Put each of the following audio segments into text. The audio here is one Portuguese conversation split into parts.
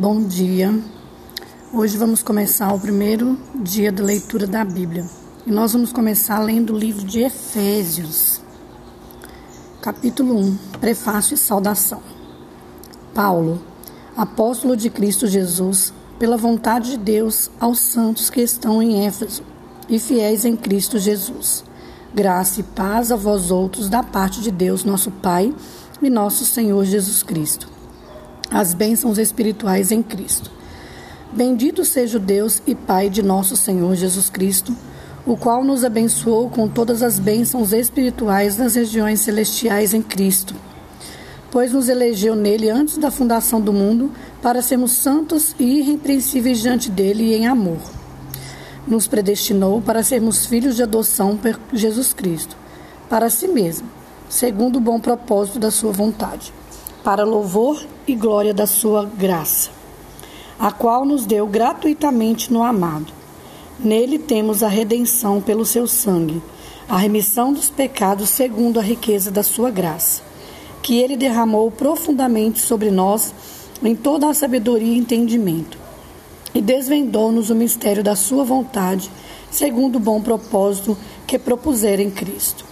Bom dia. Hoje vamos começar o primeiro dia da leitura da Bíblia. E nós vamos começar lendo o livro de Efésios, capítulo 1, prefácio e saudação. Paulo, apóstolo de Cristo Jesus, pela vontade de Deus, aos santos que estão em Éfeso e fiéis em Cristo Jesus. Graça e paz a vós outros da parte de Deus, nosso Pai e nosso Senhor Jesus Cristo as bênçãos espirituais em Cristo. Bendito seja o Deus e Pai de nosso Senhor Jesus Cristo, o qual nos abençoou com todas as bênçãos espirituais nas regiões celestiais em Cristo. Pois nos elegeu nele antes da fundação do mundo para sermos santos e irrepreensíveis diante dele em amor. Nos predestinou para sermos filhos de adoção por Jesus Cristo, para si mesmo, segundo o bom propósito da sua vontade para louvor e glória da sua graça, a qual nos deu gratuitamente no amado. Nele temos a redenção pelo seu sangue, a remissão dos pecados segundo a riqueza da sua graça, que ele derramou profundamente sobre nós em toda a sabedoria e entendimento, e desvendou-nos o mistério da sua vontade, segundo o bom propósito que propusera em Cristo,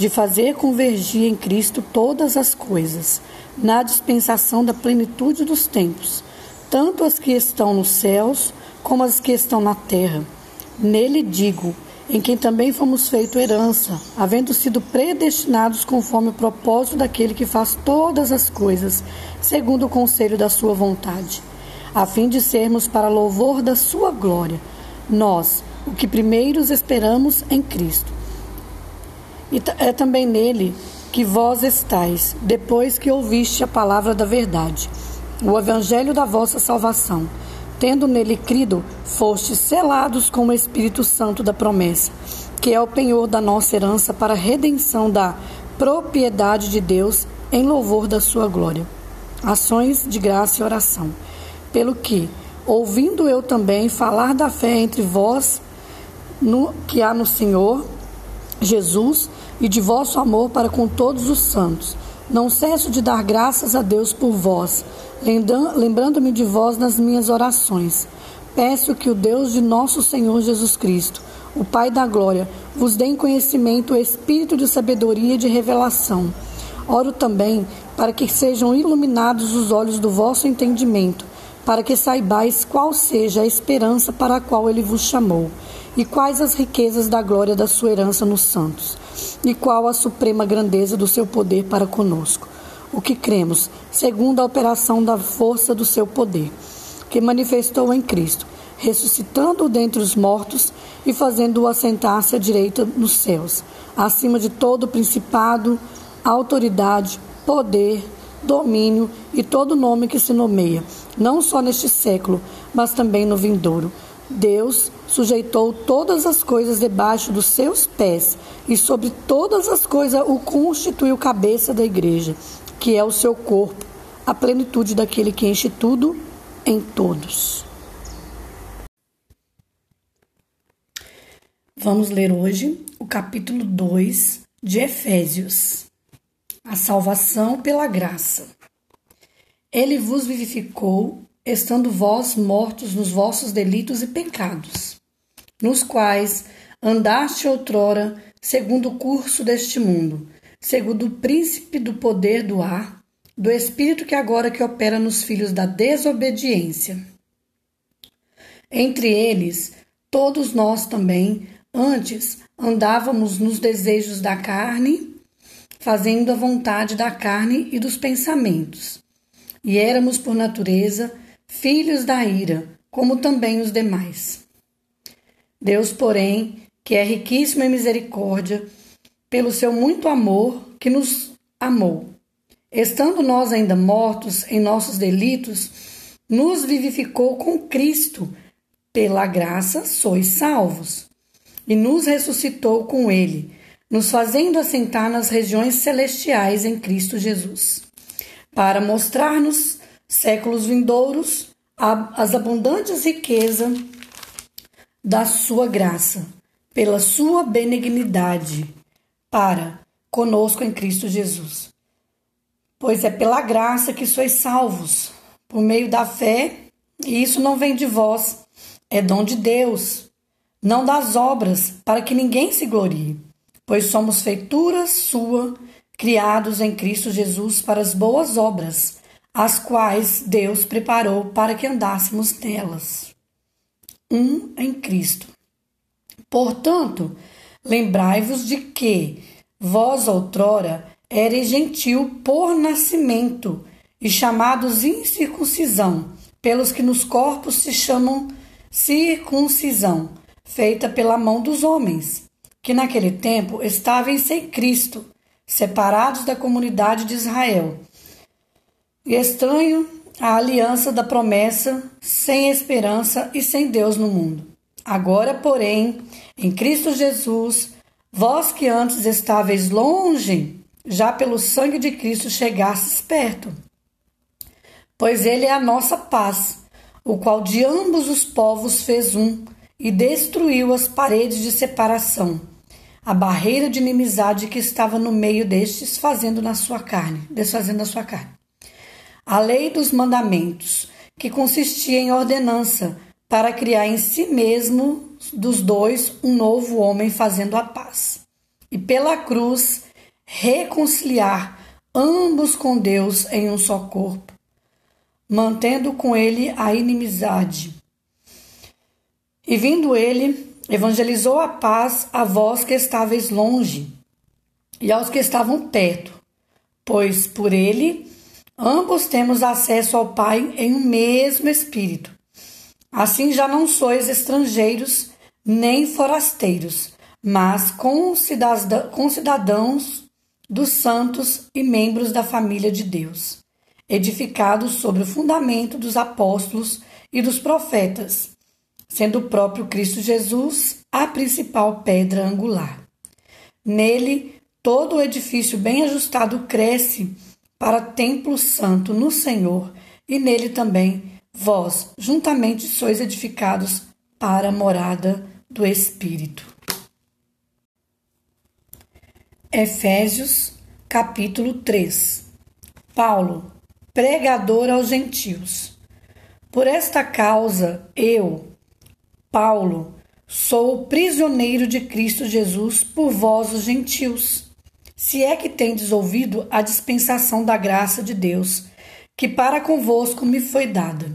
de fazer convergir em Cristo todas as coisas na dispensação da plenitude dos tempos, tanto as que estão nos céus como as que estão na terra. Nele digo, em quem também fomos feito herança, havendo sido predestinados conforme o propósito daquele que faz todas as coisas, segundo o conselho da sua vontade, a fim de sermos para louvor da sua glória, nós, o que primeiros esperamos em Cristo. E é também nele que vós estáis, depois que ouviste a palavra da verdade, o evangelho da vossa salvação. Tendo nele crido, fostes selados com o Espírito Santo da promessa, que é o penhor da nossa herança para a redenção da propriedade de Deus em louvor da sua glória. Ações de graça e oração. Pelo que, ouvindo eu também falar da fé entre vós, no, que há no Senhor Jesus, e de vosso amor para com todos os santos. Não cesso de dar graças a Deus por vós, lembrando-me de vós nas minhas orações. Peço que o Deus de nosso Senhor Jesus Cristo, o Pai da glória, vos dê em conhecimento o espírito de sabedoria e de revelação. Oro também para que sejam iluminados os olhos do vosso entendimento, para que saibais qual seja a esperança para a qual ele vos chamou, e quais as riquezas da glória da sua herança nos santos e qual a suprema grandeza do seu poder para conosco. O que cremos, segundo a operação da força do seu poder, que manifestou em Cristo, ressuscitando-o dentre os mortos e fazendo-o assentar-se à direita nos céus, acima de todo principado, autoridade, poder, domínio e todo nome que se nomeia, não só neste século, mas também no vindouro Deus sujeitou todas as coisas debaixo dos seus pés e sobre todas as coisas o constituiu cabeça da igreja, que é o seu corpo, a plenitude daquele que enche tudo em todos. Vamos ler hoje o capítulo 2 de Efésios. A salvação pela graça. Ele vos vivificou estando vós mortos nos vossos delitos e pecados, nos quais andaste outrora segundo o curso deste mundo, segundo o príncipe do poder do ar, do espírito que agora que opera nos filhos da desobediência. Entre eles, todos nós também, antes, andávamos nos desejos da carne, fazendo a vontade da carne e dos pensamentos. E éramos, por natureza, filhos da ira, como também os demais. Deus, porém, que é riquíssimo em misericórdia, pelo seu muito amor que nos amou, estando nós ainda mortos em nossos delitos, nos vivificou com Cristo. Pela graça sois salvos. E nos ressuscitou com Ele, nos fazendo assentar nas regiões celestiais em Cristo Jesus, para mostrar-nos séculos vindouros, as abundantes riquezas da sua graça, pela sua benignidade, para conosco em Cristo Jesus. Pois é pela graça que sois salvos, por meio da fé, E isso não vem de vós, é dom de Deus, não das obras, para que ninguém se glorie, pois somos feitura sua, criados em Cristo Jesus para as boas obras, as quais Deus preparou para que andássemos nelas. Um em Cristo. Portanto, lembrai-vos de que vós outrora eres gentil por nascimento e chamados incircuncisão, pelos que nos corpos se chamam circuncisão, feita pela mão dos homens, que naquele tempo estavam sem Cristo, separados da comunidade de Israel. E estranho a aliança da promessa, sem esperança e sem Deus no mundo. Agora, porém, em Cristo Jesus, vós que antes estáveis longe, já pelo sangue de Cristo chegastes perto. Pois ele é a nossa paz, o qual de ambos os povos fez um e destruiu as paredes de separação, a barreira de inimizade que estava no meio destes, fazendo na sua carne, desfazendo na sua carne. A lei dos mandamentos, que consistia em ordenança para criar em si mesmo dos dois um novo homem fazendo a paz. E pela cruz reconciliar ambos com Deus em um só corpo, mantendo com ele a inimizade. E vindo ele, evangelizou a paz a vós que estáveis longe e aos que estavam perto, pois por ele ambos temos acesso ao Pai em um mesmo Espírito. Assim já não sois estrangeiros nem forasteiros, mas concidadãos dos santos e membros da família de Deus edificados sobre o fundamento dos apóstolos e dos profetas, sendo o próprio Cristo Jesus a principal pedra angular. Nele, todo o edifício bem ajustado cresce para templo santo no Senhor, e nele também vós, juntamente, sois edificados para a morada do Espírito. Efésios, capítulo 3 Paulo, pregador aos gentios. Por esta causa, eu, Paulo, sou prisioneiro de Cristo Jesus por vós, os gentios. Se é que tendes ouvido a dispensação da graça de Deus, que para convosco me foi dada.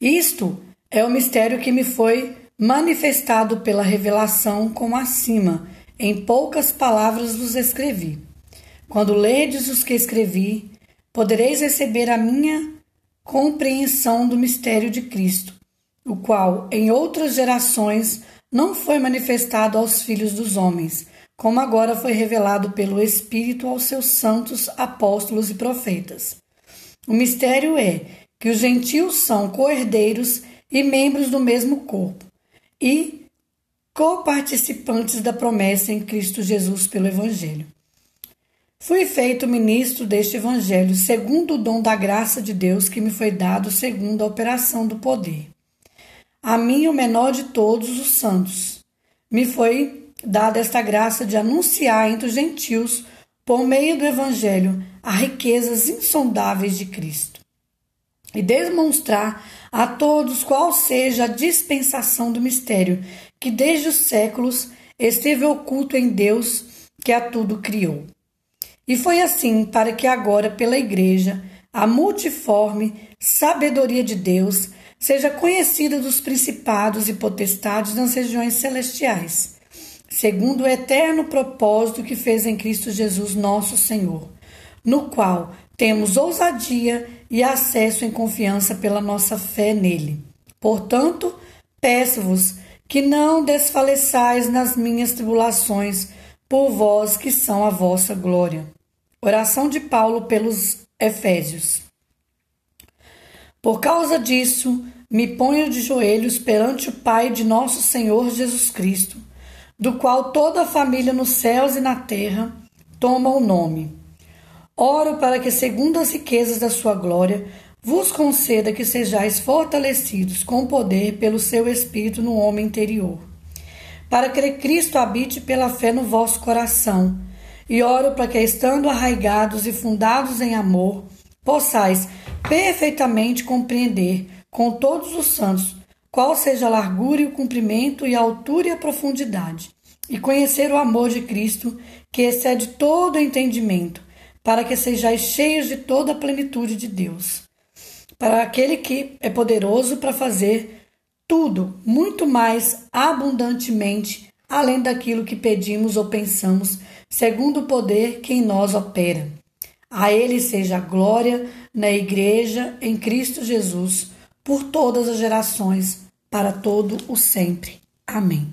Isto é o mistério que me foi manifestado pela revelação, como acima, em poucas palavras vos escrevi. Quando ledes os que escrevi, podereis receber a minha compreensão do mistério de Cristo, o qual em outras gerações não foi manifestado aos filhos dos homens, como agora foi revelado pelo Espírito aos seus santos apóstolos e profetas. O mistério é que os gentios são coerdeiros e membros do mesmo corpo, e coparticipantes da promessa em Cristo Jesus pelo Evangelho. Fui feito ministro deste Evangelho, segundo o dom da graça de Deus que me foi dado, segundo a operação do poder. A mim, o menor de todos os santos, me foi dada esta graça de anunciar entre os gentios, por meio do Evangelho, as riquezas insondáveis de Cristo. E demonstrar a todos qual seja a dispensação do mistério que desde os séculos esteve oculto em Deus que a tudo criou. E foi assim para que agora, pela Igreja, a multiforme sabedoria de Deus seja conhecida dos principados e potestades nas regiões celestiais, segundo o eterno propósito que fez em Cristo Jesus nosso Senhor, no qual temos ousadia e acesso em confiança pela nossa fé nele. Portanto, peço-vos que não desfaleçais nas minhas tribulações, por vós que são a vossa glória. Oração de Paulo pelos Efésios. Por causa disso, me ponho de joelhos perante o Pai de nosso Senhor Jesus Cristo, do qual toda a família nos céus e na terra toma o nome. Oro para que, segundo as riquezas da sua glória, vos conceda que sejais fortalecidos com poder pelo seu Espírito no homem interior, para que Cristo habite pela fé no vosso coração e oro para que, estando arraigados e fundados em amor, possais perfeitamente compreender com todos os santos qual seja a largura e o comprimento e a altura e a profundidade, e conhecer o amor de Cristo, que excede todo entendimento, para que sejais cheios de toda a plenitude de Deus. Para aquele que é poderoso para fazer tudo muito mais abundantemente além daquilo que pedimos ou pensamos, segundo o poder que em nós opera. A Ele seja a glória na Igreja, em Cristo Jesus, por todas as gerações, para todo o sempre. Amém.